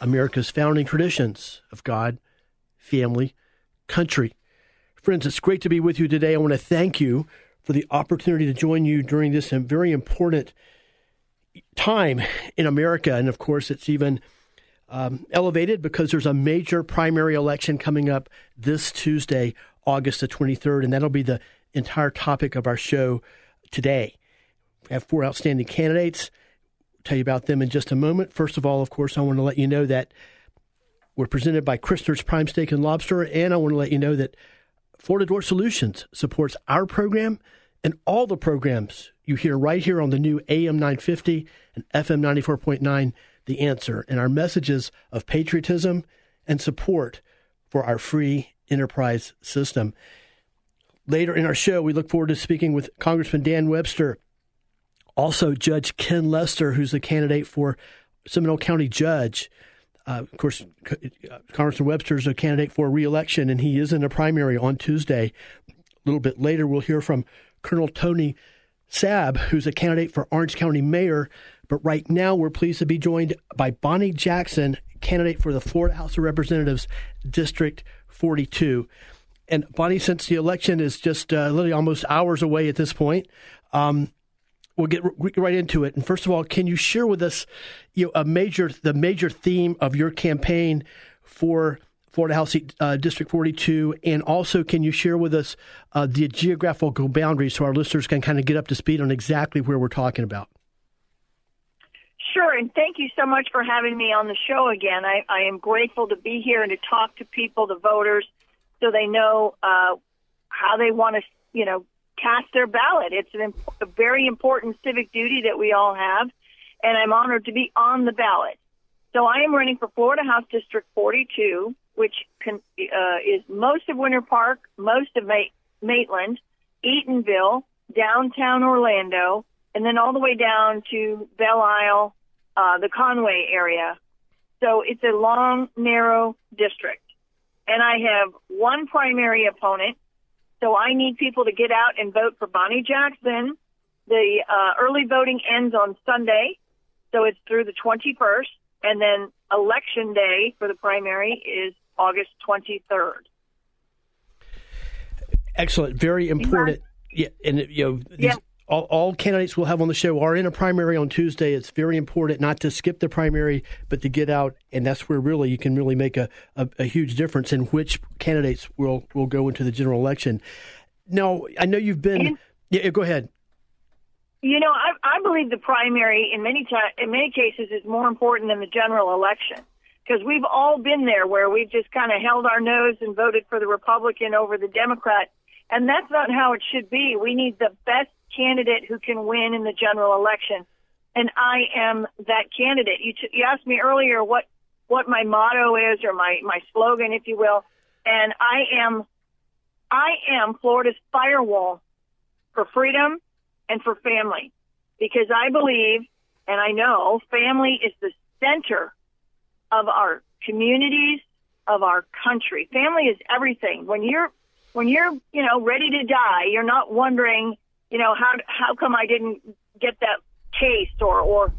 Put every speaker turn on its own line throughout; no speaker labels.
America's founding traditions of God, family, country. Friends, it's great to be with you today. I want to thank you for the opportunity to join you during this very important time in America. And of course, it's even um, elevated because there's a major primary election coming up this Tuesday, August the 23rd, and that'll be the entire topic of our show today. We have four outstanding candidates. Tell you about them in just a moment. First of all, of course, I want to let you know that we're presented by Christner's Prime Steak and Lobster, and I want to let you know that Florida Door Solutions supports our program and all the programs you hear right here on the new AM 950 and FM 94.9, The Answer, and our messages of patriotism and support for our free enterprise system. Later in our show, we look forward to speaking with Congressman Dan Webster, also Judge Ken Lester, who's the candidate for Seminole County Judge. Uh, of course, Congressman Webster is a candidate for reelection, and he is in a primary on Tuesday. A little bit later, we'll hear from Colonel Tony Sabb, who's a candidate for Orange County Mayor. But right now, we're pleased to be joined by Bonnie Jackson, candidate for the Florida House of Representatives, District 42. And Bonnie, since the election is just uh, literally almost hours away at this point, um, we'll get right into it. And first of all, can you share with us, you know, a major the major theme of your campaign for Florida House uh, District 42, and also can you share with us uh, the geographical boundaries so our listeners can kind of get up to speed on exactly where we're talking about?
Sure, and thank you so much for having me on the show again. I, I am grateful to be here and to talk to people, the voters, so they know uh, how they want to, you know, cast their ballot. It's an, a very important civic duty that we all have, and I'm honored to be on the ballot. So I am running for Florida House District 42, which can, uh, is most of Winter Park, most of Maitland, Eatonville, downtown Orlando, and then all the way down to Belle Isle, uh, the Conway area. So it's a long, narrow district. And I have one primary opponent so I need people to get out and vote for Bonnie Jackson. The uh, early voting ends on Sunday, so it's through the 21st, and then election day for the primary is August 23rd.
Excellent, very important. Yeah, and you know, these, yeah all, all, candidates we'll have on the show are in a primary on Tuesday. It's very important not to skip the primary, but to get out, and that's where really you can really make a, a, a huge difference in which candidates will will go into the general election. Now, I know you've been. And, yeah, go ahead.
You know, I, I believe the primary in many ti- in many cases is more important than the general election because we've all been there where we've just kind of held our nose and voted for the Republican over the Democrat, and that's not how it should be. We need the best candidate who can win in the general election. And I am that candidate. You, t- you asked me earlier what, what my motto is or my, my slogan, if you will. And I am, I am Florida's firewall for freedom and for family because I believe and I know family is the center of our communities, of our country. Family is everything. When you're, when you're, you know, ready to die, you're not wondering, you know, how how come I didn't get that taste or or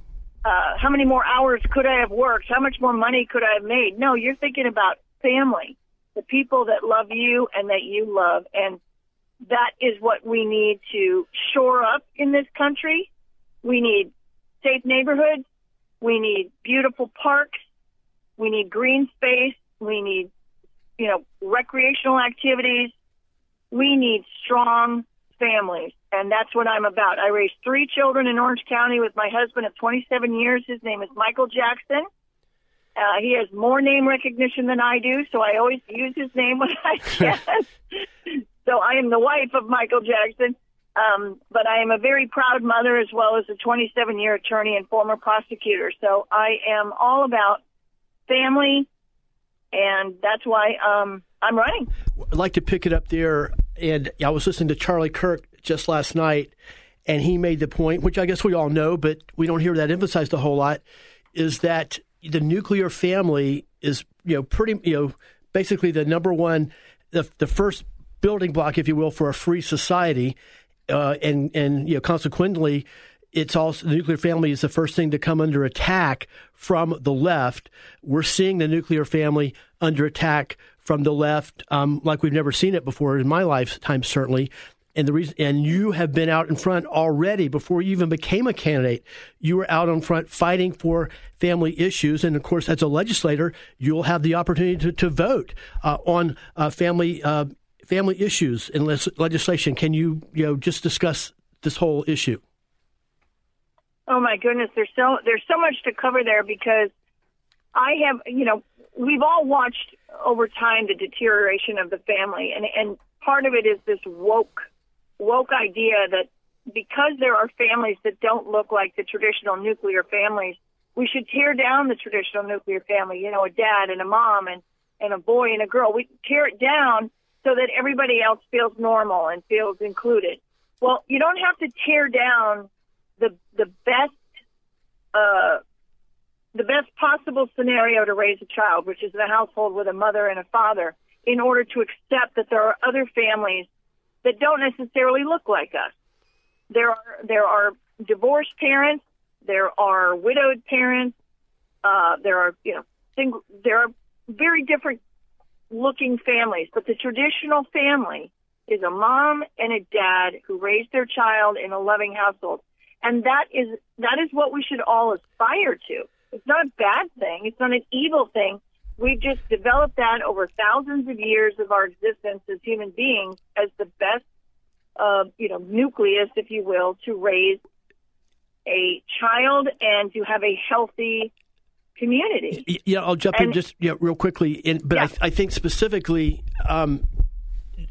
uh, how many more hours could I have worked? How much more money could I have made? No, you're thinking about family, the people that love you and that you love, and that is what we need to shore up in this country. We need safe neighborhoods. We need beautiful parks. We need green space. We need, you know, recreational activities. We need strong families. And that's what I'm about. I raised three children in Orange County with my husband of 27 years. His name is Michael Jackson. Uh, he has more name recognition than I do, so I always use his name when I can. so I am the wife of Michael Jackson. Um, but I am a very proud mother as well as a 27 year attorney and former prosecutor. So I am all about family, and that's why um, I'm running.
I'd like to pick it up there. And I was listening to Charlie Kirk just last night, and he made the point, which I guess we all know, but we don't hear that emphasized a whole lot, is that the nuclear family is, you know, pretty, you know, basically the number one, the, the first building block, if you will, for a free society. Uh, and, and, you know, consequently, it's also the nuclear family is the first thing to come under attack from the left. We're seeing the nuclear family under attack from the left, um, like we've never seen it before in my lifetime, certainly. And the reason, and you have been out in front already before you even became a candidate. You were out in front fighting for family issues, and of course, as a legislator, you'll have the opportunity to, to vote uh, on uh, family uh, family issues in legislation. Can you, you know, just discuss this whole issue?
Oh my goodness, there's so there's so much to cover there because I have, you know, we've all watched over time the deterioration of the family, and and part of it is this woke woke idea that because there are families that don't look like the traditional nuclear families, we should tear down the traditional nuclear family. You know, a dad and a mom and and a boy and a girl. We tear it down so that everybody else feels normal and feels included. Well, you don't have to tear down the the best uh, the best possible scenario to raise a child, which is a household with a mother and a father, in order to accept that there are other families that don't necessarily look like us. There are there are divorced parents, there are widowed parents, uh, there are you know single, there are very different looking families, but the traditional family is a mom and a dad who raised their child in a loving household. And that is that is what we should all aspire to. It's not a bad thing. It's not an evil thing. We've just developed that over thousands of years of our existence as human beings as the best, uh, you know, nucleus, if you will, to raise a child and to have a healthy community.
Yeah, I'll jump and, in just yeah, real quickly. In, but yeah. I, I, think specifically um,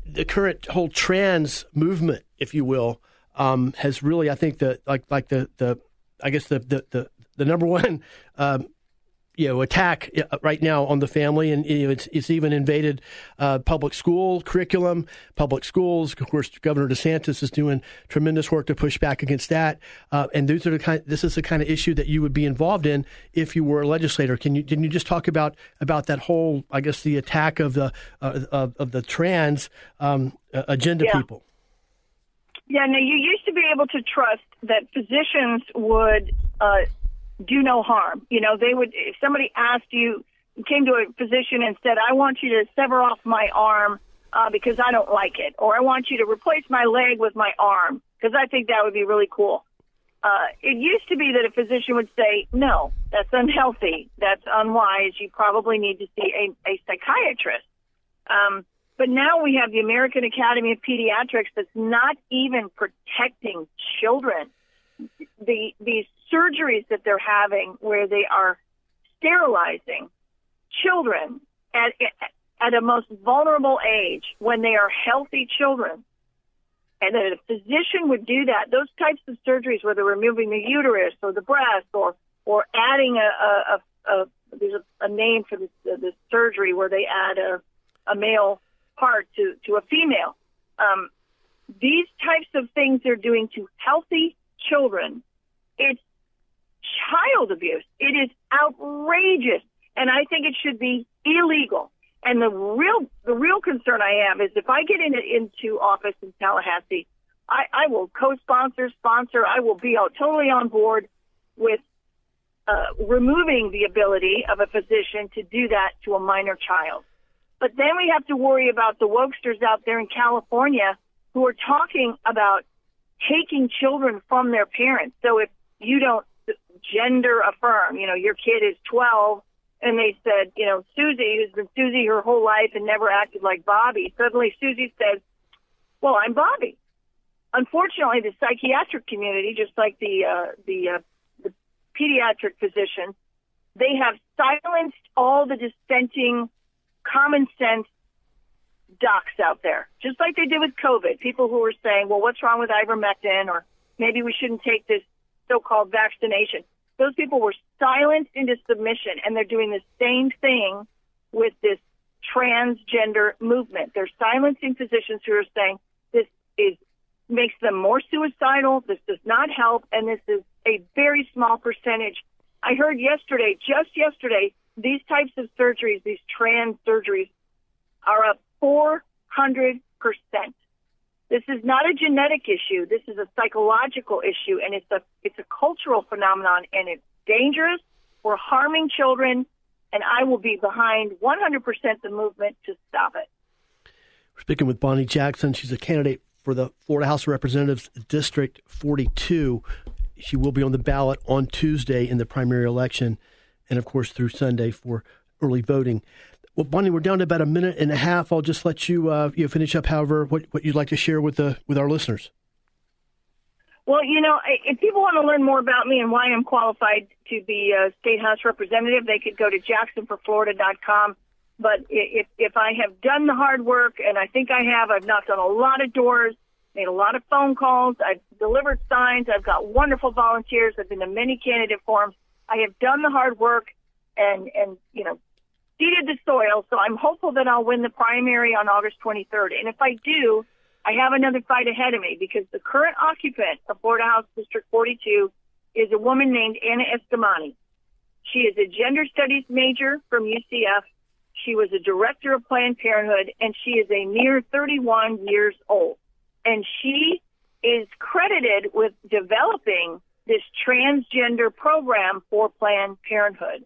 the current whole trans movement, if you will, um, has really, I think, the like like the the I guess the the, the the number one um, you know attack uh, right now on the family, and you know, it's it's even invaded uh, public school curriculum, public schools. Of course, Governor DeSantis is doing tremendous work to push back against that. Uh, and these are the kind. This is the kind of issue that you would be involved in if you were a legislator. Can you can you just talk about about that whole I guess the attack of the uh, of, of, the trans um, agenda
yeah.
people?
Yeah, no, you used to be able to trust that physicians would uh, do no harm. You know, they would, if somebody asked you, came to a physician and said, I want you to sever off my arm uh, because I don't like it, or I want you to replace my leg with my arm because I think that would be really cool. Uh, it used to be that a physician would say, no, that's unhealthy. That's unwise. You probably need to see a, a psychiatrist. Um, but now we have the American Academy of Pediatrics that's not even protecting children. The, these surgeries that they're having where they are sterilizing children at, at a most vulnerable age when they are healthy children. And that a physician would do that, those types of surgeries where they're removing the uterus or the breast or, or adding a, a, a, a there's a, a name for this, uh, this surgery where they add a, a male part to, to a female. Um, these types of things they're doing to healthy children, it's child abuse. It is outrageous, and I think it should be illegal. And the real the real concern I have is if I get in, into office in Tallahassee, I, I will co-sponsor, sponsor. I will be out totally on board with uh, removing the ability of a physician to do that to a minor child. But then we have to worry about the wokesters out there in California who are talking about taking children from their parents. So if you don't gender affirm. You know, your kid is 12 and they said, you know, Susie, who's been Susie her whole life and never acted like Bobby, suddenly Susie says, well, I'm Bobby. Unfortunately, the psychiatric community, just like the uh, the, uh, the pediatric physicians, they have silenced all the dissenting, common sense docs out there, just like they did with COVID. People who were saying, well, what's wrong with ivermectin, or maybe we shouldn't take this so-called vaccination. Those people were silenced into submission, and they're doing the same thing with this transgender movement. They're silencing physicians who are saying this is makes them more suicidal. This does not help, and this is a very small percentage. I heard yesterday, just yesterday, these types of surgeries, these trans surgeries, are up 400 percent. This is not a genetic issue. This is a psychological issue, and it's a it's a cultural phenomenon, and it's dangerous. We're harming children, and I will be behind 100% the movement to stop it.
We're speaking with Bonnie Jackson. She's a candidate for the Florida House of Representatives District 42. She will be on the ballot on Tuesday in the primary election, and of course through Sunday for early voting. Well, Bonnie, we're down to about a minute and a half. I'll just let you uh, you finish up. However, what what you'd like to share with the with our listeners.
Well, you know, if people want to learn more about me and why I'm qualified to be a state house representative, they could go to jacksonforflorida.com. But if if I have done the hard work, and I think I have, I've knocked on a lot of doors, made a lot of phone calls, I've delivered signs, I've got wonderful volunteers, I've been to many candidate forums. I have done the hard work, and and you know seeded the soil, so I'm hopeful that I'll win the primary on August 23rd. And if I do, I have another fight ahead of me because the current occupant of Florida House District 42 is a woman named Anna Eskamani. She is a gender studies major from UCF. She was a director of Planned Parenthood, and she is a mere 31 years old. And she is credited with developing this transgender program for Planned Parenthood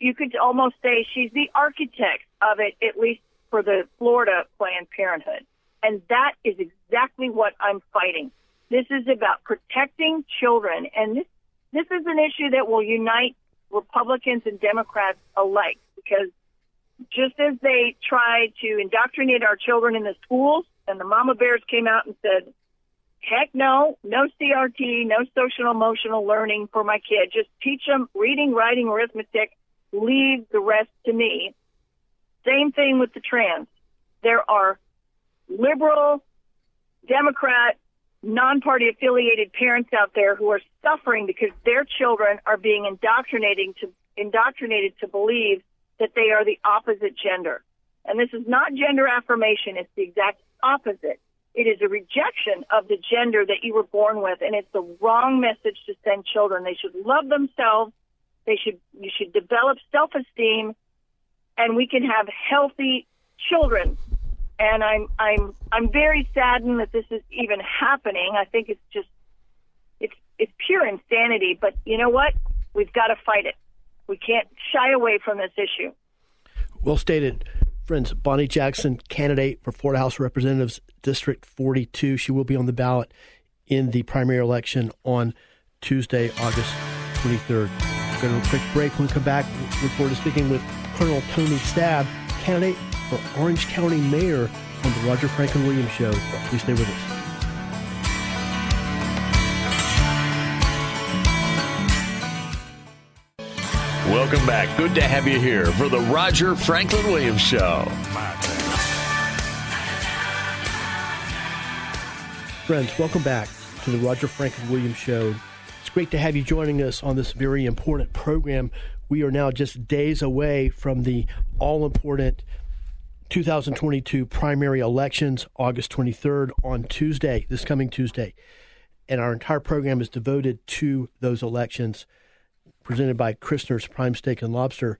you could almost say she's the architect of it, at least for the Florida Planned Parenthood. And that is exactly what I'm fighting. This is about protecting children. And this, this is an issue that will unite Republicans and Democrats alike because just as they tried to indoctrinate our children in the schools and the mama bears came out and said, heck no, no CRT, no social emotional learning for my kid. Just teach them reading, writing, arithmetic, leave the rest to me. Same thing with the trans. There are liberal, Democrat, non-party affiliated parents out there who are suffering because their children are being indoctrinated to indoctrinated to believe that they are the opposite gender. And this is not gender affirmation, it's the exact opposite. It is a rejection of the gender that you were born with, and it's the wrong message to send children. They should love themselves they should you should develop self-esteem, and we can have healthy children. And I'm I'm I'm very saddened that this is even happening. I think it's just it's it's pure insanity. But you know what? We've got to fight it. We can't shy away from this issue.
Well stated. Friends, Bonnie Jackson, candidate for Florida House Representatives District 42. She will be on the ballot in the primary election on Tuesday, August 23rd. We're going to a quick break. When we come back, look forward to speaking with Colonel Tony Sabb, candidate for Orange County Mayor on the Roger Franklin Williams Show. Please stay with us.
Welcome back. Good to have you here for the Roger Franklin Williams Show.
Friends, welcome back to the Roger Franklin Williams Show. It's great to have you joining us on this very important program. We are now just days away from the all important 2022 primary elections, August 23rd on Tuesday, this coming Tuesday. And our entire program is devoted to those elections presented by Christner's Prime Steak and Lobster.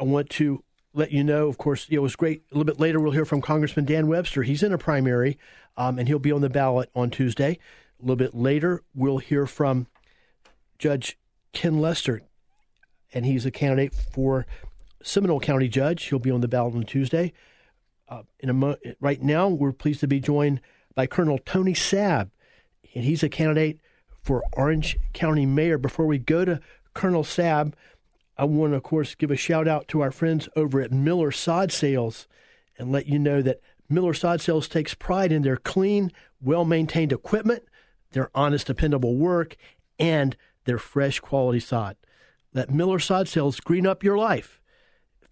I want to let you know, of course, it was great. A little bit later, we'll hear from Congressman Dan Webster. He's in a primary, um, and he'll be on the ballot on Tuesday. A little bit later, we'll hear from Judge Ken Lester, and he's a candidate for Seminole County Judge. He'll be on the ballot on Tuesday. Uh, in a mo- right now, we're pleased to be joined by Colonel Tony Sabb, and he's a candidate for Orange County Mayor. Before we go to Colonel Sabb, I want to, of course, give a shout out to our friends over at Miller Sod Sales and let you know that Miller Sod Sales takes pride in their clean, well maintained equipment, their honest, dependable work, and their fresh quality sod. Let Miller Sod Sales green up your life.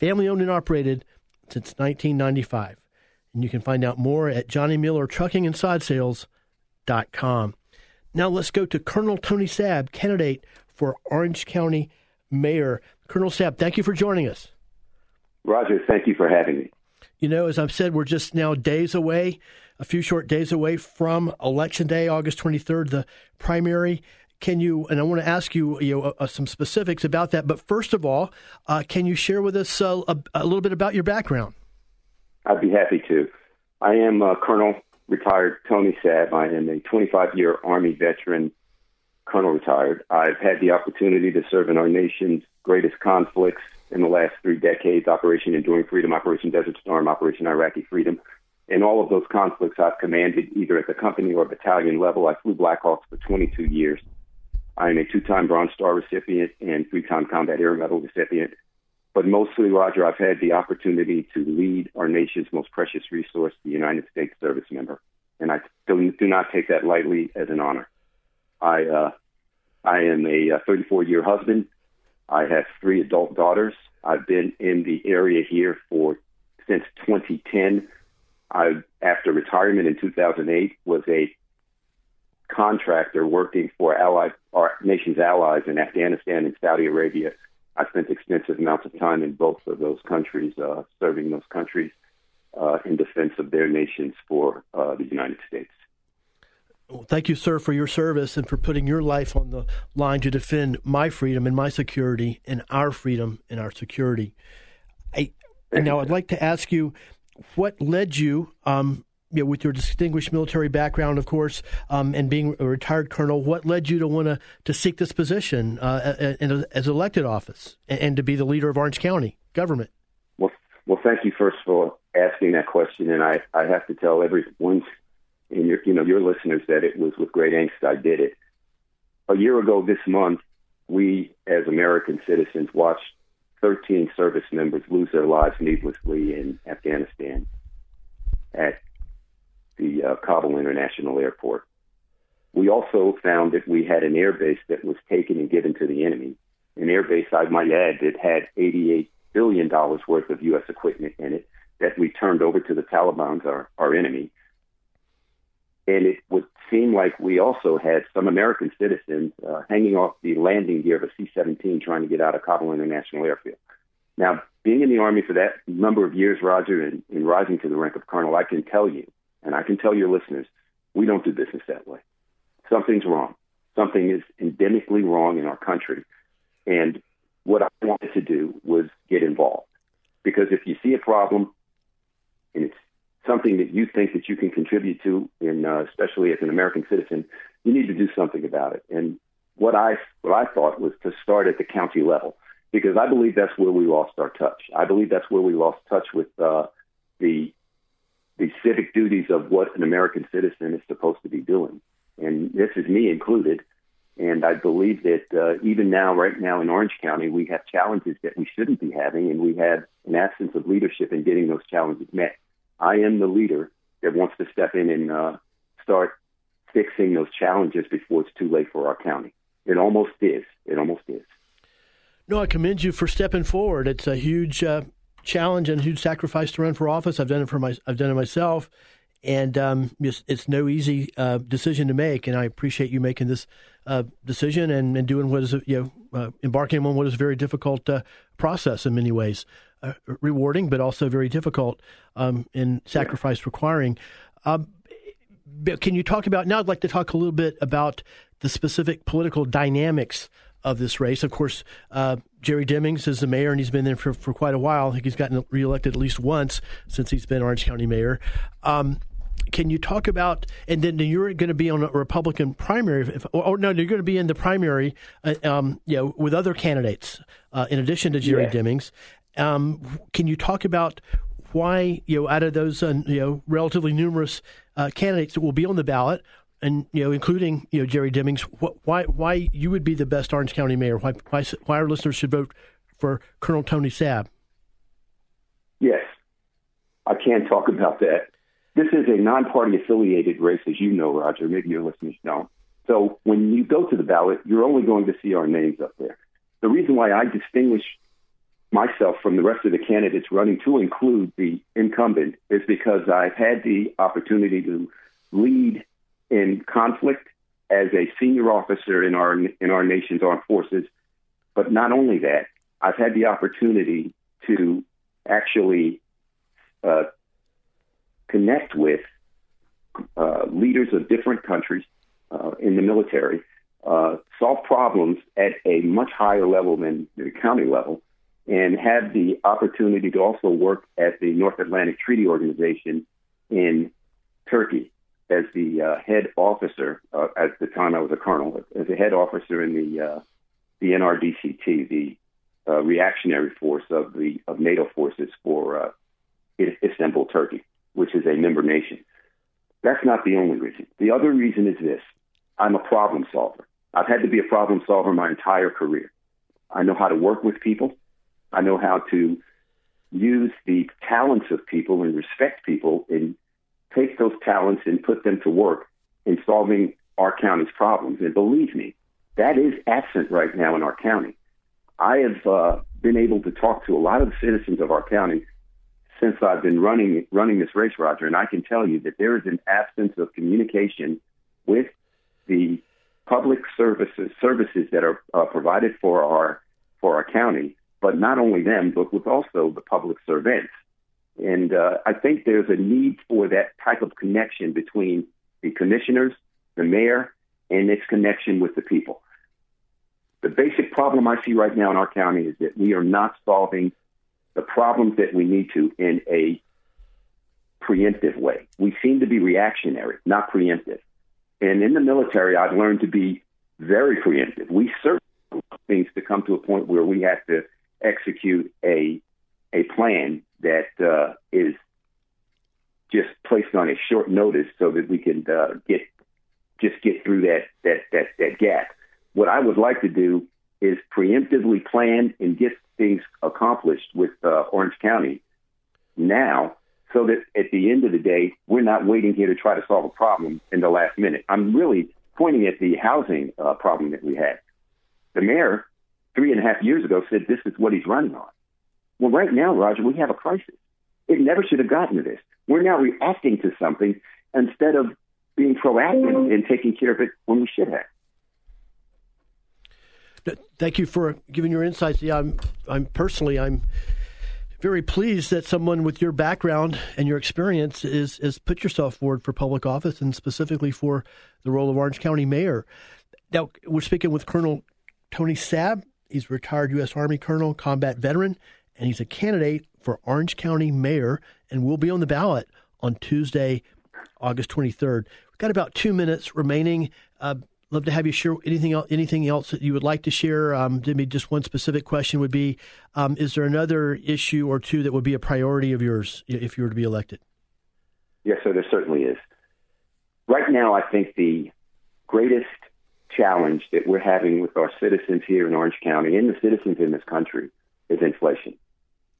Family owned and operated since 1995. And you can find out more at Johnny Miller Trucking and Sod Sales.com. Now let's go to Colonel Tony Sabb, candidate for Orange County Mayor. Colonel Sabb, thank you for joining us.
Roger, thank you for having me.
You know, as I've said, we're just now days away, a few short days away from Election Day, August 23rd, the primary. Can you, and I want to ask you, you know, uh, some specifics about that. But first of all, uh, can you share with us uh, a, a, little bit about your background?
I'd be happy to. I am uh, Colonel retired Tony Sabb. I am a 25 year Army veteran, Colonel retired. I've had the opportunity to serve in our nation's greatest conflicts in the last three decades Operation Enduring Freedom, Operation Desert Storm, Operation Iraqi Freedom. In all of those conflicts, I've commanded either at the company or battalion level. I flew Blackhawks for 22 years. I am a two time Bronze Star recipient and three time Combat Air Medal recipient. But mostly, Roger, I've had the opportunity to lead our nation's most precious resource, the United States service member. And I do, not take that lightly as an honor. I, uh, I am a 34 year husband. I have three adult daughters. I've been in the area here for since 2010. I, after retirement in 2008, was a contractor working for allied, our nation's allies in Afghanistan and Saudi Arabia I spent extensive amounts of time in both of those countries, uh, serving those countries uh, in defense of their nations for uh, the United States.
Well, thank you, sir, for your service and for putting your life on the line to defend my freedom and my security and our freedom and our security. I, now, I'd like to ask you what led you um, you know, with your distinguished military background, of course, um, and being a retired colonel, what led you to want to seek this position uh, as elected office and, and, to be the leader of Orange County government?
Well, well, thank you first for asking that question, and I, I have to tell everyone in your you know your listeners that it was with great angst I did it. A year ago this month, we as American citizens watched 13 service members lose their lives needlessly in Afghanistan at the uh, Kabul International Airport. We also found that we had an airbase that was taken and given to the enemy. An airbase, I might add, that had $88 billion worth of U.S. equipment in it that we turned over to the Taliban, our, our enemy. And it would seem like we also had some American citizens uh, hanging off the landing gear of a C 17 trying to get out of Kabul International Airfield. Now, being in the Army for that number of years, Roger, and, and rising to the rank of colonel, I can tell you and I can tell your listeners, we don't do business that way. Something's wrong. Something is endemically wrong in our country. And what I wanted to do was get involved. Because if you see a problem and it's something that you think that you can contribute to, in, uh, especially as an American citizen, you need to do something about it. And what I what I thought was to start at the county level because I believe that's where we lost our touch. I believe that's where we lost touch with uh, the the civic duties of what an American citizen is supposed to be doing. And this is me included. And I believe that uh, even now, right now in Orange County, we have challenges that we shouldn't be having, and we have an absence of leadership in getting those challenges met. I am the leader that wants to step in and uh, start fixing those challenges before it's too late for our county. It almost is. It almost is.
No, I commend you for stepping forward. It's a huge uh, challenge and a huge sacrifice to run for office. I've done it for my, I've done it myself, and um, it's, it's, no easy uh, decision to make. And I appreciate you making this uh, decision and, and, doing what is you know uh, embarking on what is a very difficult uh, process in many ways, uh, rewarding but also very difficult um, in sacrifice requiring. Um, can you talk about now? I'd like to talk a little bit about the specific political dynamics of this race. Of course, uh, Jerry Demings is the mayor, and he's been there for, for quite a while. I think he's gotten reelected at least once since he's been Orange County mayor. Um, can you talk about, and then you're going to be on a Republican primary, if, or, or, no, you're going to be in the primary, uh, um, you know, with other candidates uh, in addition to Jerry yeah. Demings. Um, can you talk about why, you know, out of those, uh, you know, relatively numerous uh, candidates that will be on the ballot, and you know, including you know Jerry Demings, wh- why why you would be the best Orange County mayor? Why why, why our listeners should vote for Colonel Tony Sabb.
Yes, I can't talk about that. This is a non-party affiliated race, as you know, Roger. Maybe your listeners don't. So when you go to the ballot, you're only going to see our names up there. The reason why I distinguish myself from the rest of the candidates running to include the incumbent is because I've had the opportunity to lead in conflict as a senior officer in our in our nation's armed forces. But not only that, I've had the opportunity to actually uh, connect with uh, leaders of different countries uh, in the military, uh, solve problems at a much higher level than the county level, and had the opportunity to also work at the North Atlantic Treaty Organization in Turkey as the uh, head officer. Uh, at the time, I was a colonel as a head officer in the uh, the NRDCT, the uh, reactionary force of the of NATO forces for uh, Istanbul, Turkey, which is a member nation. That's not the only reason. The other reason is this: I'm a problem solver. I've had to be a problem solver my entire career. I know how to work with people. I know how to use the talents of people and respect people and take those talents and put them to work in solving our county's problems. And believe me, that is absent right now in our county. I have uh, been able to talk to a lot of the citizens of our county since I've been running running this race, Roger, and I can tell you that there is an absence of communication with the public services services that are uh, provided for our for our county but not only them, but with also the public servants. And uh, I think there's a need for that type of connection between the commissioners, the mayor, and its connection with the people. The basic problem I see right now in our county is that we are not solving the problems that we need to in a preemptive way. We seem to be reactionary, not preemptive. And in the military, I've learned to be very preemptive. We certainly things to come to a point where we have to execute a a plan that uh, is just placed on a short notice so that we can uh, get just get through that that that that gap. What I would like to do is preemptively plan and get things accomplished with uh, Orange County now, so that at the end of the day, we're not waiting here to try to solve a problem in the last minute. I'm really pointing at the housing uh, problem that we had. The mayor three and a half years ago said this is what he's running on. Well, right now, Roger, we have a crisis. It never should have gotten to this. We're now reacting to something instead of being proactive and taking care of it when we should have.
Thank you for giving your insights. Yeah, I'm, I'm personally, I'm very pleased that someone with your background and your experience is is put yourself forward for public office and specifically for the role of Orange County mayor. Now we're speaking with Colonel Tony Sabb. He's a retired U.S. Army colonel, combat veteran, and he's a candidate for Orange County mayor and will be on the ballot on Tuesday, August 23rd. We've got about two minutes remaining. Uh, love to have you share anything else, anything else that you would like to share. Um, maybe just one specific question would be: um, Is there another issue or two that would be a priority of yours if you were to be elected?
Yes, sir. There certainly is. Right now, I think the greatest challenge that we're having with our citizens here in Orange County and the citizens in this country is inflation.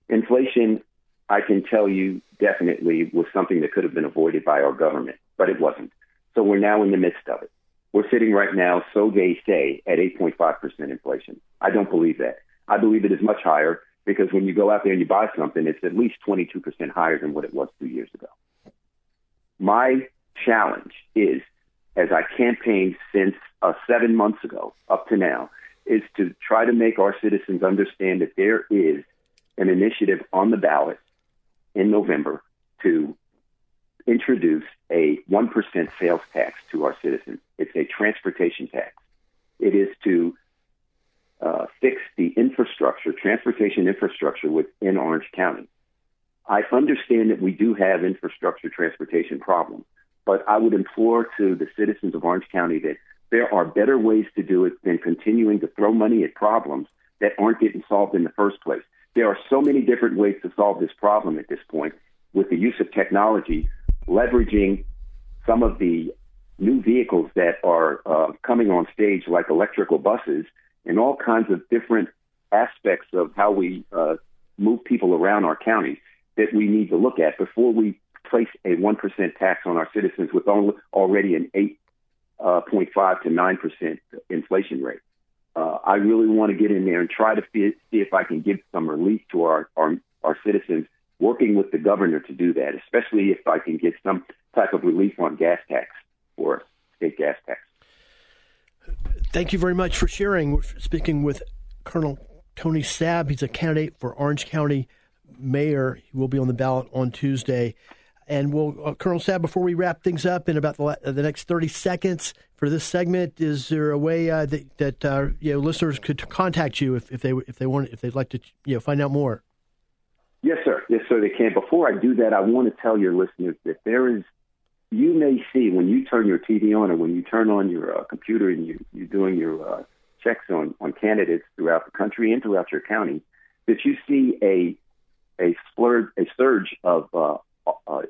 Inflation, I can tell you definitely was something that could have been avoided by our government, but it wasn't. So we're now in the midst of it. We're sitting right now, so they say, at 8.5% inflation. I don't believe that. I believe it is much higher because when you go out there and you buy something, it's at least 22% higher than what it was two years ago. My challenge is as I campaigned since uh, seven months ago up to now, is to try to make our citizens understand that there is an initiative on the ballot in November to introduce a 1% sales tax to our citizens. It's a transportation tax. It is to uh, fix the infrastructure, transportation infrastructure within Orange County. I understand that we do have infrastructure transportation problems. But I would implore to the citizens of Orange County that there are better ways to do it than continuing to throw money at problems that aren't getting solved in the first place. There are so many different ways to solve this problem at this point with the use of technology, leveraging some of the new vehicles that are uh, coming on stage, like electrical buses, and all kinds of different aspects of how we uh, move people around our county that we need to look at before we place a 1% tax on our citizens with only, already an 8.5 uh, to 9% inflation rate. Uh, I really want to get in there and try to see, see if I can give some relief to our, our, our citizens working with the governor to do that, especially if I can get some type of relief on gas tax or state gas tax.
Thank you very much for sharing. We're speaking with Colonel Tony Sabb. He's a candidate for Orange County mayor. He will be on the ballot on Tuesday. And we'll, uh, Colonel Sabb, before we wrap things up in about the, uh, the next 30 seconds for this segment, is there a way uh, that, that uh, you know, listeners could contact you if, if they if they want if they'd like to you know find out more?
Yes, sir. Yes, sir. They can. Before I do that, I want to tell your listeners that there is. You may see when you turn your TV on or when you turn on your uh, computer and you, you're doing your uh, checks on, on candidates throughout the country and throughout your county, that you see a a splurge, a surge of uh, uh,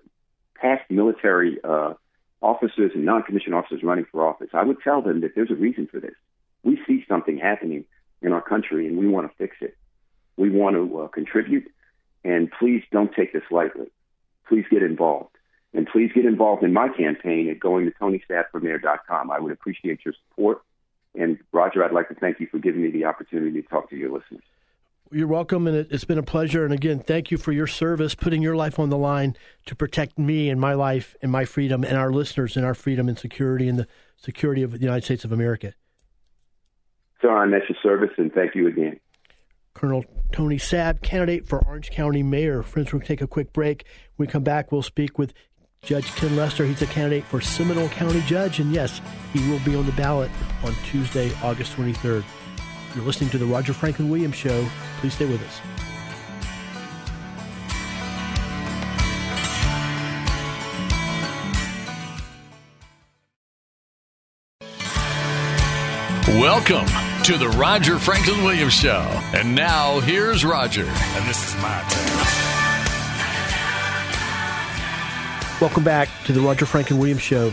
past military uh, officers and non-commissioned officers running for office. I would tell them that there's a reason for this. We see something happening in our country, and we want to fix it. We want to uh, contribute, and please don't take this lightly. Please get involved. And please get involved in my campaign at going to TonySabbForMayor.com. I would appreciate your support. And Roger, I'd like to thank you for giving me the opportunity to talk to your listeners.
You're welcome, and it, has been a pleasure. And again, thank you for your service, putting your life on the line to protect me and my life and my freedom and our listeners and our freedom and security and the security of the United States of America.
So I met your service, and thank you again.
Colonel Tony Sabb, candidate for Orange County Mayor. Friends, we'll take a quick break. When we come back, we'll speak with Judge Ken Lester. He's a candidate for Seminole County Judge, and yes, he will be on the ballot on Tuesday, August 23rd. You're listening to the Roger Franklin Williams Show. Please stay with us.
Welcome to the Roger Franklin Williams Show. And now, here's Roger.
And this is my turn.
Welcome back to the Roger Franklin Williams Show.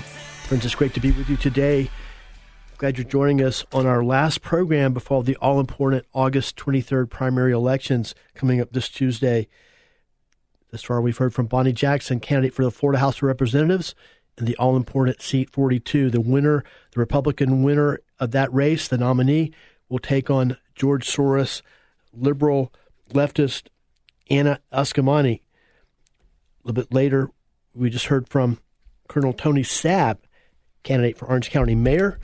Friends, it's great to be with you today. Glad you're joining us on our last program before the all important August 23rd primary elections coming up this Tuesday. Thus far, we've heard from Bonnie Jackson, candidate for the Florida House of Representatives in the all important seat 42. The winner, the Republican winner of that race, the nominee, will take on George Soros, liberal leftist Anna Eskamani. A little bit later, we just heard from Colonel Tony Sabb, candidate for Orange County Mayor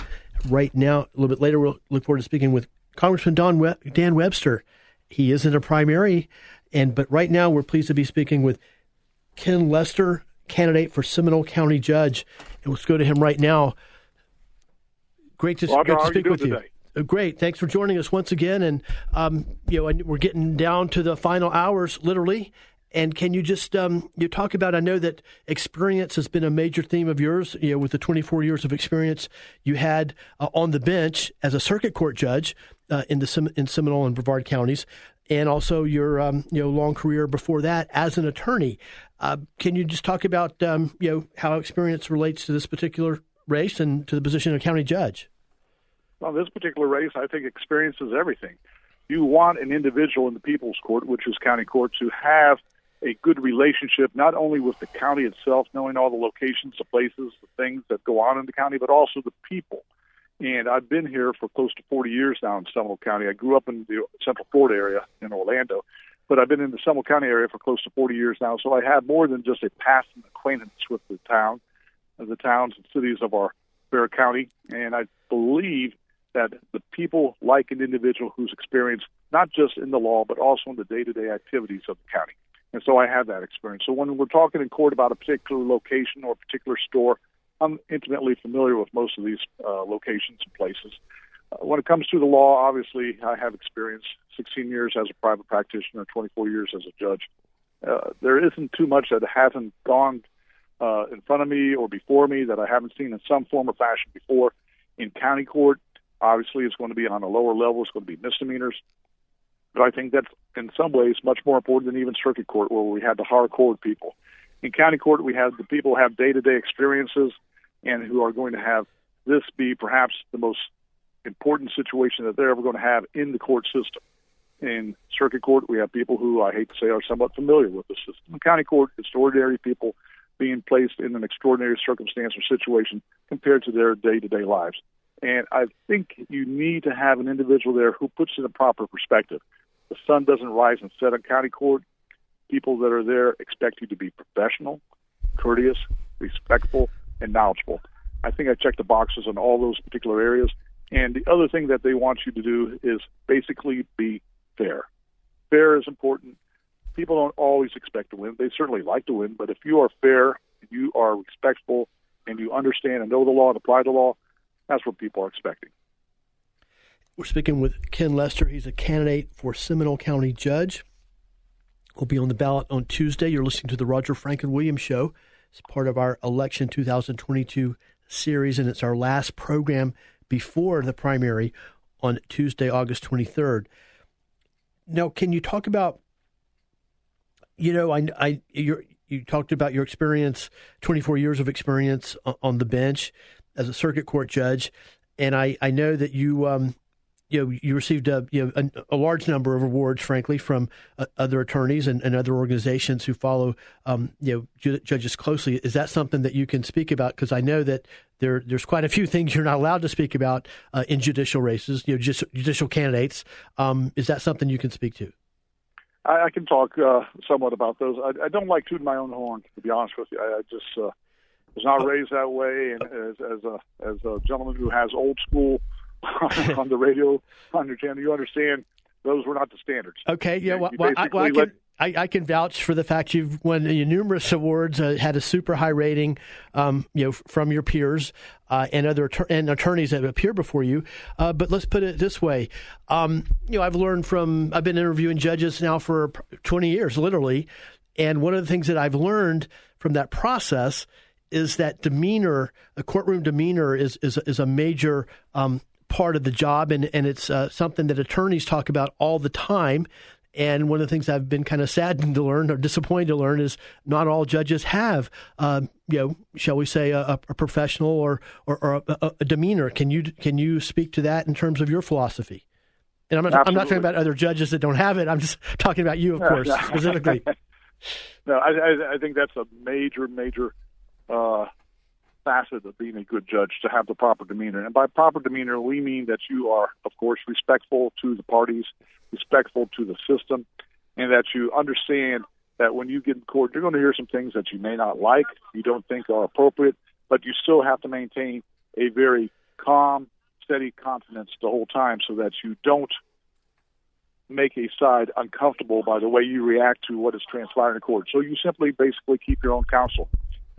right now. A little bit later, we'll look forward to speaking with Congressman Don We- Dan Webster. He is in a primary, and but right now we're pleased to be speaking with Ken Lester, candidate for Seminole County Judge. And let's go to him right now. Great to,
Roger,
great to speak
you
with you. Uh, Great, thanks for joining us once again. And um, you know, we're getting down to the final hours, literally. And can you just um, you talk about? I know that experience has been a major theme of yours. You know, with the 24 years of experience you had uh, on the bench as a circuit court judge uh, in the in Seminole and Brevard counties, and also your um, you know long career before that as an attorney. Uh, can you just talk about um, you know how experience relates to this particular race and to the position of county judge?
Well, this particular race, I think experience is everything. You want an individual in the People's Court, which is county court, to have a good relationship not only with the county itself, knowing all the locations, the places, the things that go on in the county, but also the people. And I've been here for close to 40 years now in Seminole County. I grew up in the Central Florida area in Orlando, but I've been in the Seminole County area for close to 40 years now. So I have more than just a passing acquaintance with the town, the towns and cities of our Bear County. And I believe that the people like an individual who's experienced not just in the law, but also in the day-to-day activities of the county. And so I have that experience. So when we're talking in court about a particular location or a particular store, I'm intimately familiar with most of these uh, locations and places. Uh, when it comes to the law, obviously, I have experience 16 years as a private practitioner, 24 years as a judge. Uh, there isn't too much that hasn't gone uh, in front of me or before me that I haven't seen in some form or fashion before. In county court, obviously, it's going to be on a lower level. It's going to be misdemeanors. But I think that's in some ways much more important than even circuit court, where we had the hardcore people. In county court, we have the people who have day-to-day experiences and who are going to have this be perhaps the most important situation that they're ever going to have in the court system. In circuit court, we have people who I hate to say are somewhat familiar with the system. In county court, it's ordinary people being placed in an extraordinary circumstance or situation compared to their day to day lives. And I think you need to have an individual there who puts in a proper perspective. The sun doesn't rise and set on county court. People that are there expect you to be professional, courteous, respectful, and knowledgeable. I think I checked the boxes on all those particular areas. And the other thing that they want you to do is basically be fair. Fair is important. People don't always expect to win. They certainly like to win, but if you are fair, you are respectful, and you understand and know the law and apply the law, that's what people are expecting.
We're speaking with Ken Lester. He's a candidate for Seminole County Judge. Will be on the ballot on Tuesday. You're listening to the Roger Franklin Williams Show. It's part of our election 2022 series, and it's our last program before the primary on Tuesday, August 23rd. Now, can you talk about, you know, I, I you talked about your experience, 24 years of experience on the bench as a circuit court judge, and I, I know that you um, you know you received a you know a, a large number of awards, frankly, from uh, other attorneys and, and, other organizations who follow um, you know ju- judges closely. Is that something that you can speak about? Because I know that there there's quite a few things you're not allowed to speak about uh, in judicial races, you know, just judicial candidates. Um, is that something you can speak to?
I, I can talk uh, somewhat about those. I, I, don't like tooting my own horn, to be honest with you. I, I just uh, was not raised that way, and as, as a as a gentleman who has old school on the radio on your channel, you understand those were not the standards.
Okay, yeah. Well, well, I, well I, can, I, I, can vouch for the fact you've won numerous awards, uh, had a super high rating, um, you know, from your peers uh, and other and attorneys that appear before you. Uh, but let's put it this way: um, you know, I've learned from I've been interviewing judges now for 20 years, literally, and one of the things that I've learned from that process is that demeanor, a courtroom demeanor, is is is a major um, part of the job, and and it's uh, something that attorneys talk about all the time. And one of the things I've been kind of saddened to learn or disappointed to learn is not all judges have, uh, you know, shall we say, a, a professional or or, or a, a, demeanor. Can you can you speak to that in terms of your philosophy? And I'm not Absolutely. I'm not talking about other judges that don't have it. I'm just talking about you, of course, specifically.
no, I, I, I think that's a major major uh, facet of being a good judge to have the proper demeanor. And by proper demeanor, we mean that you are, of course, respectful to the parties, respectful to the system, and that you understand that when you get in court, you're going to hear some things that you may not like, you don't think are appropriate, but you still have to maintain a very calm, steady countenance the whole time so that you don't make a side uncomfortable by the way you react to what is transpiring in court. So you simply basically keep your own counsel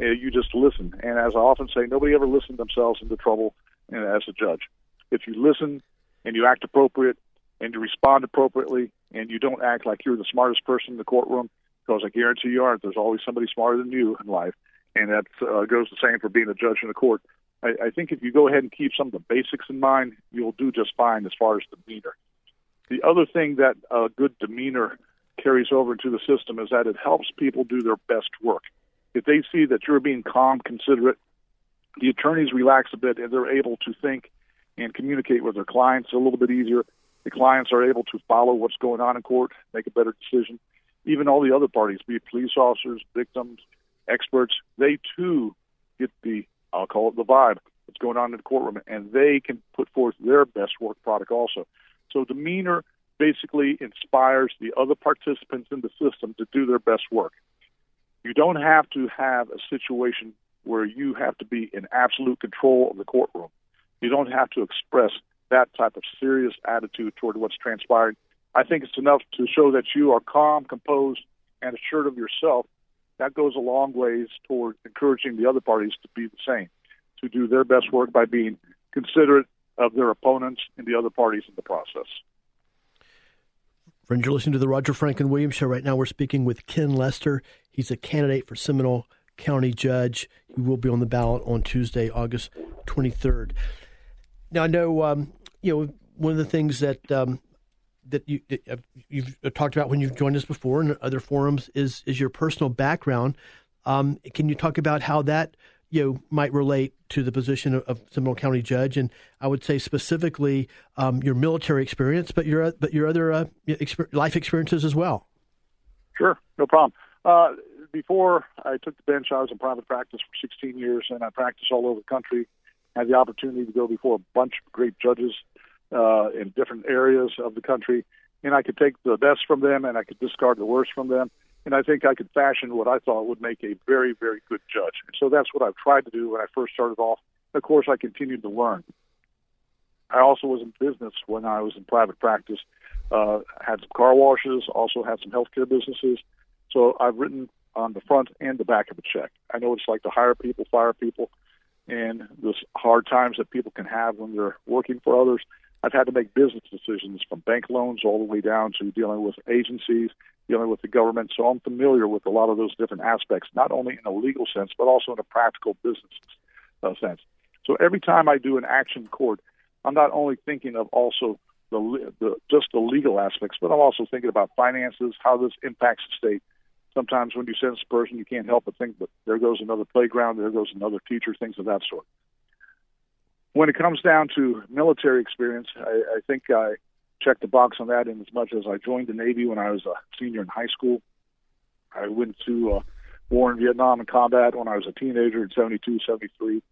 uh, you just listen. And as I often say, nobody ever listened themselves into trouble uh, as a judge. If you listen and you act appropriate and you respond appropriately and you don't act like you're the smartest person in the courtroom, because I guarantee you aren't. There's always somebody smarter than you in life, and that uh, goes the same for being a judge in the court. I, I think if you go ahead and keep some of the basics in mind, you'll do just fine as far as demeanor. The other thing that uh, good demeanor carries over into the system is that it helps people do their best work if they see that you're being calm, considerate, the attorneys relax a bit and they're able to think and communicate with their clients a little bit easier. The clients are able to follow what's going on in court, make a better decision. Even all the other parties, be it police officers, victims, experts, they too get the, I'll call it the vibe that's going on in the courtroom, and they can put forth their best work product also. So demeanor basically inspires the other participants in the system to do their best work. You don't have to have a situation where you have to be in absolute control of the courtroom. You don't have to express that type of serious attitude toward what's transpiring. I think it's enough to show that you are calm, composed, and assured of yourself. That goes a long ways toward encouraging the other parties to be the same, to do their best work by being considerate of their opponents and the other parties in the process.
Friends, you're listening to the Roger Franklin Williams Show. Right now, we're speaking with Ken Lester. He's a candidate for Seminole County Judge. He will be on the ballot on Tuesday, August 23rd. Now, I know, um, you know, one of the things that um, that you that you've talked about when you've joined us before in other forums is is your personal background. Um, can you talk about how that you know, might relate to the position of, Seminole County judge, and I would say specifically um, your military experience, but your but your other uh, exper- life experiences as well.
Sure, no problem. Uh, before I took the bench, I was in private practice for 16 years, and I practiced all over the country. I had the opportunity to go before a bunch of great judges uh, in different areas of the country, and I could take the best from them, and I could discard the worst from them and I think I could fashion what I thought would make a very, very good judge. And so that's what I've tried to do when I first started off. Of course, I continued to learn. I also was in business when I was in private practice. Uh, had some car washes, also had some healthcare businesses. So I've written on the front and the back of a check. I know it's like to hire people, fire people, and the hard times that people can have when they're working for others. I've had to make business decisions from bank loans all the way down to dealing with agencies, dealing with the government. So I'm familiar with a lot of those different aspects, not only in a legal sense, but also in a practical business uh, sense. So every time I do an action court, I'm not only thinking of also the, the just the legal aspects, but I'm also thinking about finances, how this impacts the state. Sometimes when you sentence a person, you can't help but think, but there goes another playground, there goes another teacher, things of that sort when it comes down to military experience, I, I think I checked the box on that in as much as I joined the Navy when I was a senior in high school. I went to uh, war in Vietnam and combat when I was a teenager in 72, 73.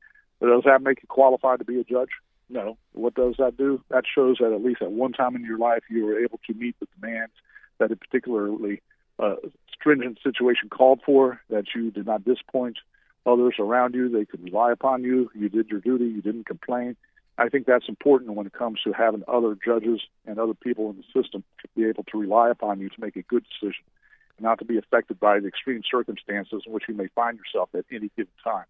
But does that make you qualified to be a judge? No. What does that do? That shows that at least at one time in your life you were able to meet the demands that a particularly uh, stringent situation called for, that you did not disappoint others around you. They could rely upon you. You did your duty. You didn't complain. I think that's important when it comes to having other judges and other people in the system be able to rely upon you to make a good decision and not to be affected by the extreme circumstances in which you may find yourself at any given time.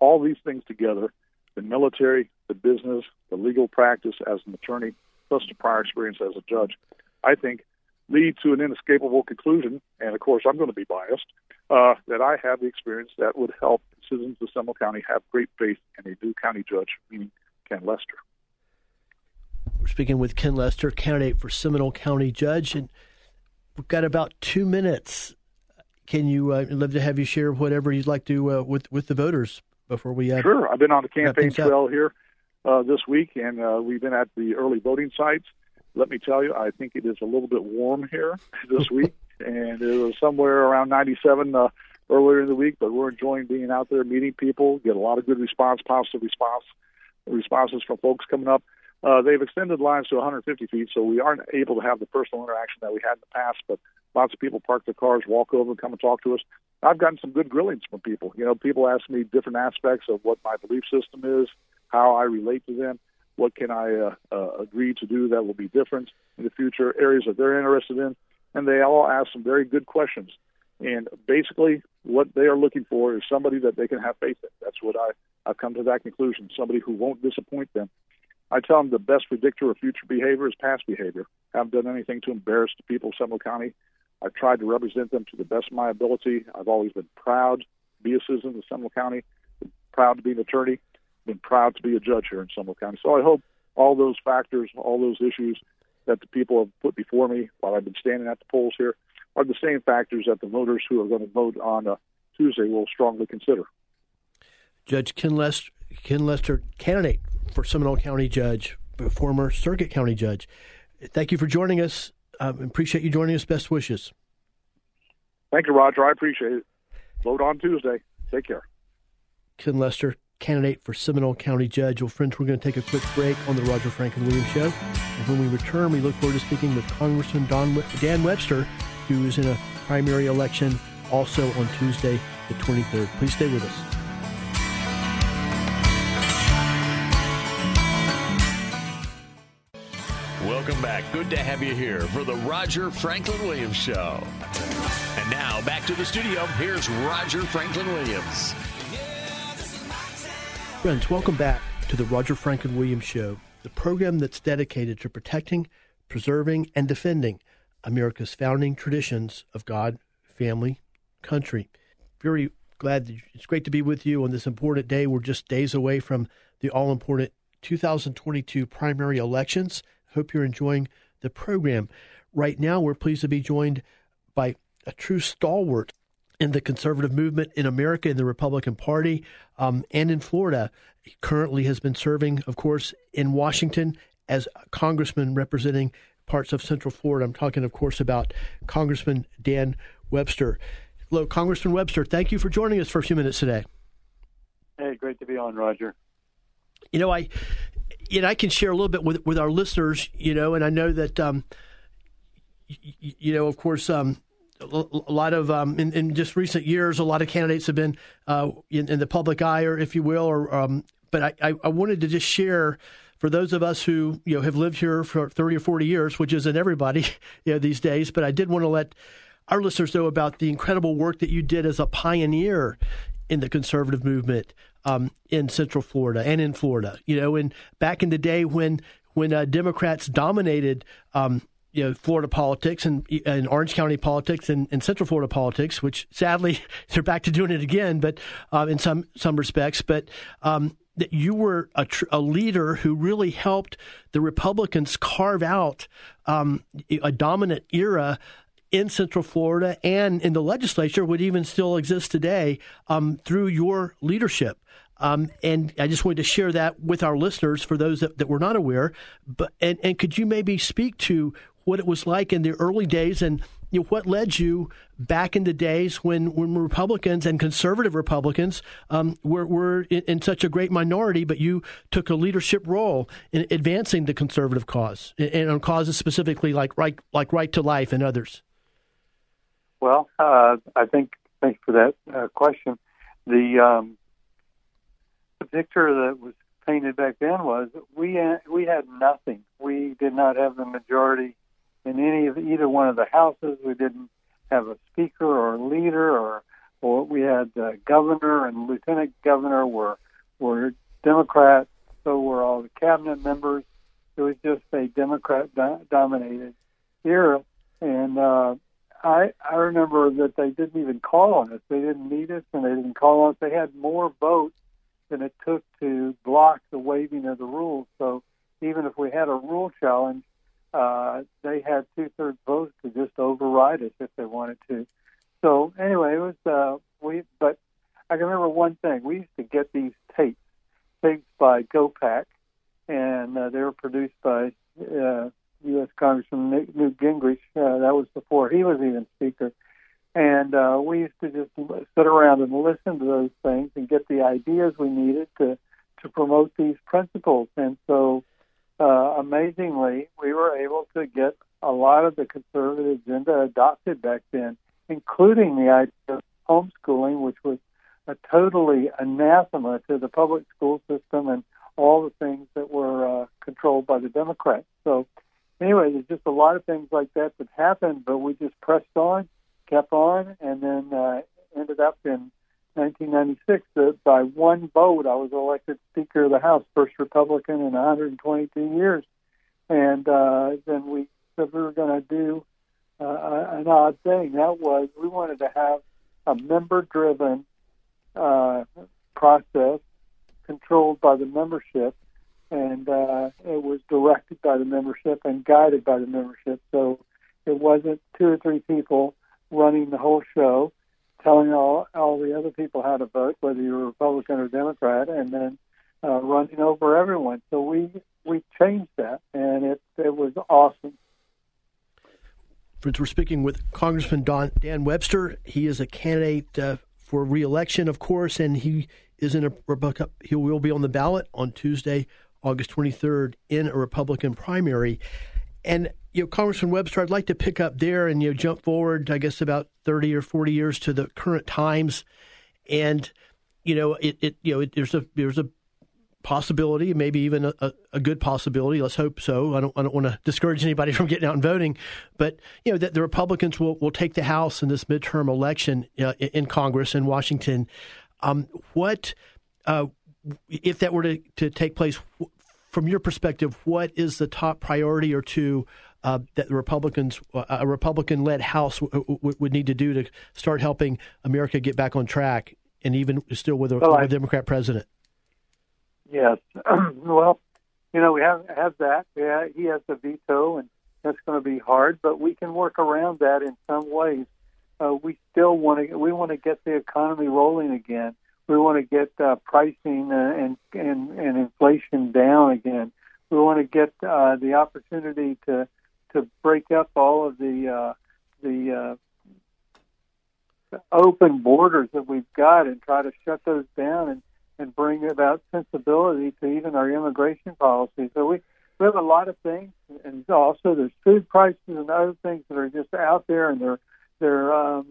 All these things together the military, the business, the legal practice as an attorney, plus the prior experience as a judge I think lead to an inescapable conclusion. And of course, I'm going to be biased uh, that I have the experience that would help citizens of Seminole County have great faith in a new county judge, meaning Ken Lester.
We're speaking with Ken Lester, candidate for Seminole County Judge, and we've got about two minutes. Can you uh, love to have you share whatever you'd like to uh, with with the voters before we? Uh,
sure, I've been on the campaign trail here uh, this week, and uh, we've been at the early voting sites. Let me tell you, I think it is a little bit warm here this week and it was somewhere around 97 uh, earlier in the week. But we're enjoying being out there, meeting people, get a lot of good response, positive response responses from folks coming up. Uh, they've extended lines to 150 feet, so we aren't able to have the personal interaction that we had in the past. But lots of people park their cars, walk over, come and talk to us. I've gotten some good grillings from people. You know, people ask me different aspects of what my belief system is, how I relate to them, what can I uh, uh, agree to do that will be different in the future, areas that they're interested in and they all ask some very good questions. And basically, what they are looking for is somebody that they can have faith in. That's what I, I've come to that conclusion. Somebody who won't disappoint them. I tell them the best predictor of future behavior is past behavior. I haven't done anything to embarrass the people of Seminole County. I've tried to represent them to the best of my ability. I've always been proud to be a citizen of Seminole County, been proud to be an attorney, been proud to be a judge here in Seminole County. So I hope all those factors, all those issues that the people have put before me while I've been standing at the polls here are the same factors that the voters who are going to vote on uh, Tuesday will strongly consider.
Judge Ken Lester, Ken Lester, candidate for Seminole County Judge, former Circuit County Judge. Thank you for joining us. Um, appreciate you joining us. Best wishes.
Thank you, Roger. I appreciate it. Vote on Tuesday. Take care.
Ken Lester, candidate for Seminole County Judge. Well, friends, we're going to take a quick break on the Roger Franklin Williams Show. And when we return, we look forward to speaking with Congressman Don, Dan Webster, who is in a primary election also on Tuesday, the 23rd. Please stay with us.
Welcome back. Good to have you here for the Roger Franklin Williams Show. And now back to the studio. Here's Roger Franklin Williams.
Friends, welcome back to the Roger Franklin Williams Show, the program that's dedicated to protecting, preserving, and defending America's founding traditions of God, family, country. Very glad it's great to be with you on this important day. We're just days away from the all important 2022 primary elections. Hope you're enjoying the program. Right now, we're pleased to be joined by a true stalwart in the conservative movement in America, in the Republican Party, um, and in Florida. He currently has been serving, of course, in Washington as a congressman representing parts of Central Florida. I'm talking, of course, about Congressman Dan Webster. Hello, Congressman Webster. Thank you for joining us for a few minutes today.
Hey, great to be on, Roger.
You know, I, you know, I can share a little bit with with our listeners. You know, and I know that, um, you, you know, of course, um, a lot of um, in, in, just recent years, a lot of candidates have been uh, in, in, the public eye, or if you will, or um, but I, I, wanted to just share for those of us who you know have lived here for thirty or forty years, which isn't everybody you know these days, but I did want to let our listeners know about the incredible work that you did as a pioneer in the conservative movement um, in Central Florida and in Florida. You know, and back in the day when when uh, Democrats dominated. Um, you know, Florida politics and, and Orange County politics and, and, Central Florida politics, which sadly they're back to doing it again, but um, in some some respects. But um, that you were a, tr- a, leader who really helped the Republicans carve out um, a dominant era in Central Florida and in the legislature would even still exist today um, through your leadership. Um, and I just wanted to share that with our listeners for those that, that were not aware. But and, and could you maybe speak to what it was like in the early days and you know, what led you back in the days when, when Republicans and conservative Republicans um, were, were in, in, such a great minority, but you took a leadership role in advancing the conservative cause and on causes specifically like right, like right to life and others?
Well, uh, I think thanks for that uh, question. The um, the picture that was painted back then was we had, we had nothing. We did not have the majority in any of either one of the houses. We didn't have a speaker or a leader, or or we had uh, governor and lieutenant governor were were Democrats. So were all the cabinet members. It was just a Democrat do- dominated era, and uh, I I remember that they didn't even call on us. They didn't need us, and they didn't call on us. They had more votes than it took to block the waiving of the rules. So even if we had a rule challenge, uh, they had two thirds votes to just override us if they wanted to. So anyway, it was uh, we. But I can remember one thing: we used to get these tapes, tapes by GOPAC, and uh, they were produced by uh, U.S. Congressman Newt Gingrich. Uh, that was before he was even Speaker. And uh, we used to just sit around and listen to those things and get the ideas we needed to to promote these principles. And so, uh, amazingly, we were able to get a lot of the conservative agenda adopted back then, including the idea of homeschooling, which was a totally anathema to the public school system and all the things that were uh, controlled by the Democrats. So anyway, there's just a lot of things like that that happened, but we just pressed on, kept on, and then uh, ended up in 1996 that by one vote I was elected Speaker of the House, first Republican in 122 years. And uh, then we said we were going to do uh, an odd thing. That was we wanted to have a member-driven uh, process controlled by the membership and uh, it was directed by the membership and guided by the membership. So it wasn't two or three people running the whole show, telling all all the other people how to vote, whether you're a Republican or Democrat, and then uh, running over everyone. So we we changed that, and it it was awesome.
Friends, we're speaking with Congressman Don, Dan Webster. He is a candidate uh, for reelection, of course, and he is in a he will be on the ballot on Tuesday, August 23rd in a Republican primary. And you know, Congressman Webster, I'd like to pick up there and you know jump forward, I guess, about 30 or 40 years to the current times, and you know, it, it you know, it, there's a there's a possibility, maybe even a, a, good possibility. Let's hope so. I don't I don't want to discourage anybody from getting out and voting, but you know that the Republicans will will take the House in this midterm election uh, in Congress in Washington. Um, what uh, if that were to, to take place, from your perspective, what is the top priority or two uh, that the Republicans, uh, a Republican-led House, w- w- would need to do to start helping America get back on track, and even still with a, well, with a Democrat president?
Yes. well, you know, we have have that. Yeah, he has the veto, and that's going to be hard. But we can work around that in some ways. uh, we still want to we want to get the economy rolling again. We want to get uh, pricing uh, and, and and inflation down again. We want to get uh, the opportunity to to break up all of the uh, the uh, open borders that we've got and try to shut those down and and bring about sensibility to even our immigration policy. So we we have a lot of things, and also there's food prices and other things that are just out there, and they're they're um,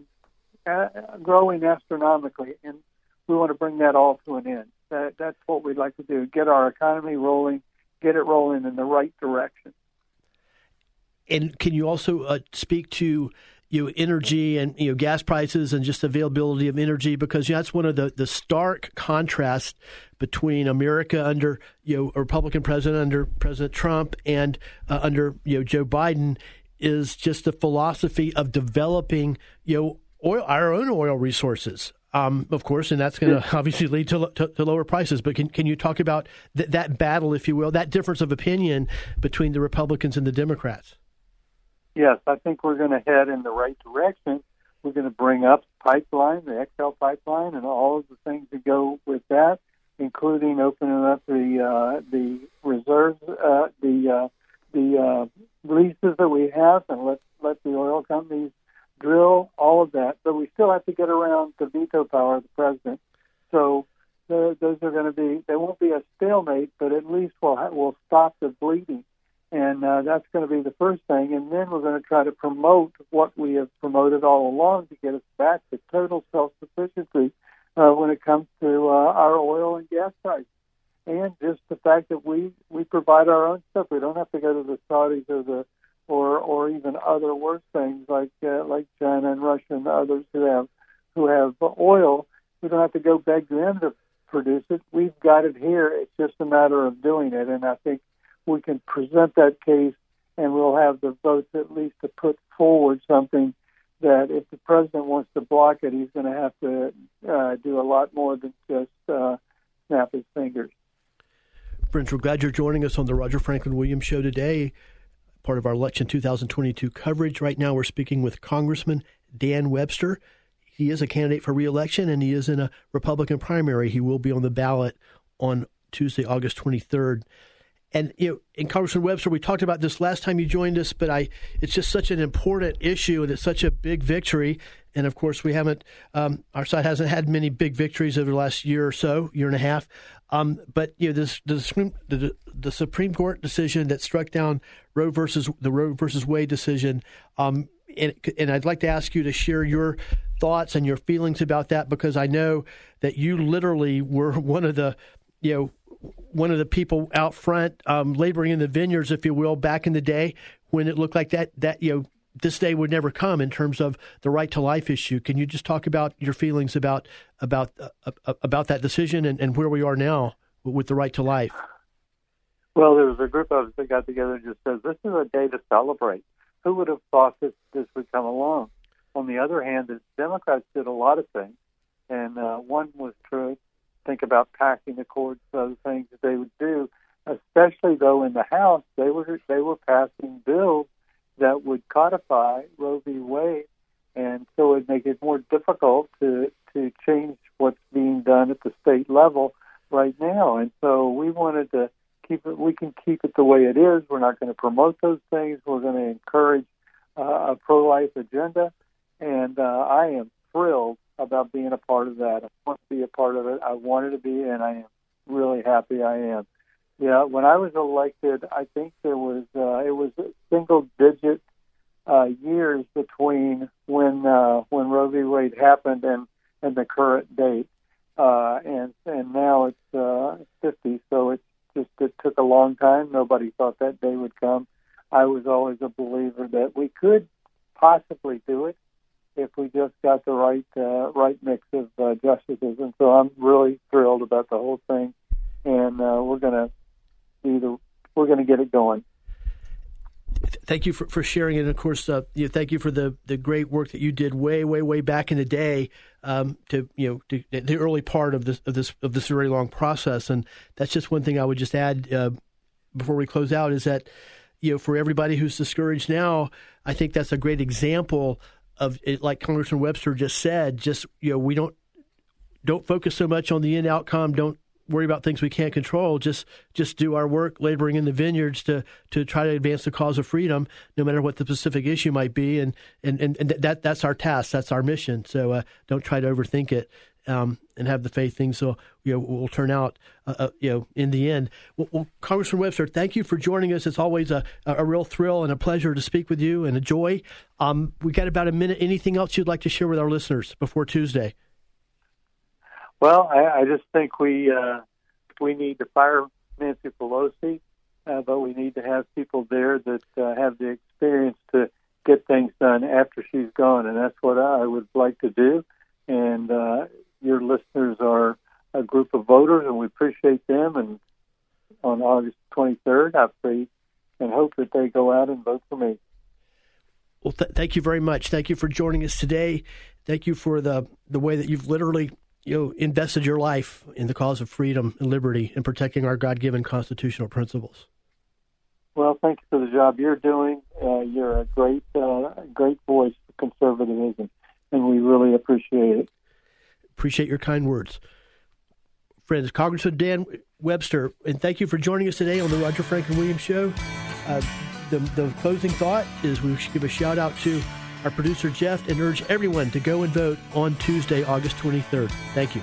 growing astronomically, and we want to bring that all to an end. That, that's what we'd like to do: get our economy rolling, get it rolling in the right direction.
And can you also uh, speak to you know, energy and you know gas prices and just availability of energy because you know, that's one of the, the stark contrasts between America under you know a Republican president under President Trump and uh, under you know Joe Biden is just the philosophy of developing you know oil our own oil resources. Um, of course, and that's going to obviously lead to, to, to, lower prices. But can, can you talk about th- that battle, if you will, that difference of opinion between the Republicans and the Democrats?
Yes, I think we're going to head in the right direction. We're going to bring up pipeline, the XL pipeline, and all of the things that go with that, including opening up the uh, the reserves, uh, the uh, the uh, leases that we have, and let let the oil companies drill all of that. But we still have to get around the veto power of the president. So those are going to be they won't be a stalemate, but at least we'll we'll stop the bleeding and uh, that's going to be the first thing. And then we're going to try to promote what we have promoted all along to get us back to total self-sufficiency uh, when it comes to uh, our oil and gas prices. And just the fact that we we provide our own stuff. We don't have to go to the Saudis or the or or even other worse things like uh, like China and Russia and others who have who have oil. We don't have to go beg them to produce it. We've got it here. It's just a matter of doing it. And I think we can present that case and we'll have the votes at least to put forward something that if the president wants to block it, he's going to have to uh, do a lot more than just uh, snap his fingers.
Friends, we're glad you're joining us on the Roger Franklin Williams Show today, part of our election 2022 coverage. Right now, we're speaking with Congressman Dan Webster. He is a candidate for reelection and he is in a Republican primary. He will be on the ballot on Tuesday, August 23rd. And you know, in Congressman Webster, we talked about this last time you joined us, but I it's just such an important issue and it's such a big victory. And of course, we haven't um, our side hasn't had many big victories over the last year or so, year and a half. Um, but you know, this, the, Supreme, the, the Supreme Court decision that struck down Roe versus the Roe versus Wade decision, um, and, and I'd like to ask you to share your thoughts and your feelings about that because I know that you literally were one of the you know one of the people out front um, laboring in the vineyards, if you will, back in the day when it looked like that that you know this day would never come in terms of the right to life issue. Can you just talk about your feelings about about uh, uh about that decision and, and where we are now with the right to life?
Well, there was a group of us that got together and just said, "This is a day to celebrate." Who would have thought that this would come along? On the other hand, the Democrats did a lot of things, and uh, one was to think about packing the courts, other things that they would do. Especially though in the House, they were they were passing bills that would codify Roe v. Wade, and so it'd make it more difficult to to change what's being done at the state level right now. And so we wanted to keep it. We can keep it the way it is. We're not going to promote those things. We're going to encourage uh, a pro-life agenda, and uh, I am thrilled about being a part of that. I want to be a part of it. I wanted to be, and I am really happy I am. Yeah, when I was elected, I think there was uh, it was single digit uh, years between when uh, when Roe v. Wade happened and and the current date, uh, and and now it's uh, 50. So it's just it took a long time. Nobody thought that day would come. I was always a believer that we could possibly do it if we just got the right uh, right mix of uh, justices. And so I'm really thrilled about the whole thing, and uh, we're to be the we're to get it going.
Thank you for, for sharing. And of course, uh, you thank you for the, the great work that you did way, way, way back in the day um, to you know to, the early part of this of this of this very long process. And that's just one thing I would just add uh, before we close out is that you know for everybody who's discouraged now, I think that's a great example of like Congressman Webster just said, just you know, we don't don't focus so much on the end outcome. Don't worry about things we can't control. Just just do our work, laboring in the vineyards to to try to advance the cause of freedom, no matter what the specific issue might be. And and and, and that that's our task. That's our mission. So uh, don't try to overthink it. Um, and have the faith things So you know will turn out uh, uh, you know in the end. Well, well, Congressman Webster, thank you for joining us. It's always a, a real thrill and a pleasure to speak with you and a joy. Um, we got about a minute. Anything else you'd like to share with our listeners before Tuesday?
Well, I, I just think we uh, we need to fire Nancy Pelosi, uh, but we need to have people there that uh, have the experience to get things done after she's gone, and that's what I would like to do. And uh, your listeners are a group of voters, and we appreciate them. And on August 23rd, I pray and hope that they go out and vote for me.
Well, th- thank you very much. Thank you for joining us today. Thank you for the the way that you've literally you know, invested your life in the cause of freedom and liberty and protecting our God given constitutional principles.
Well, thank you for the job you're doing. Uh, you're a great, uh, great voice for conservatism, and we really appreciate it.
Appreciate your kind words. Friends, Congressman Dan Webster, and thank you for joining us today on the Roger Franklin Williams Show. Uh, the, the closing thought is we should give a shout out to our producer Jeff, and urge everyone to go and vote on Tuesday, August 23rd. Thank you.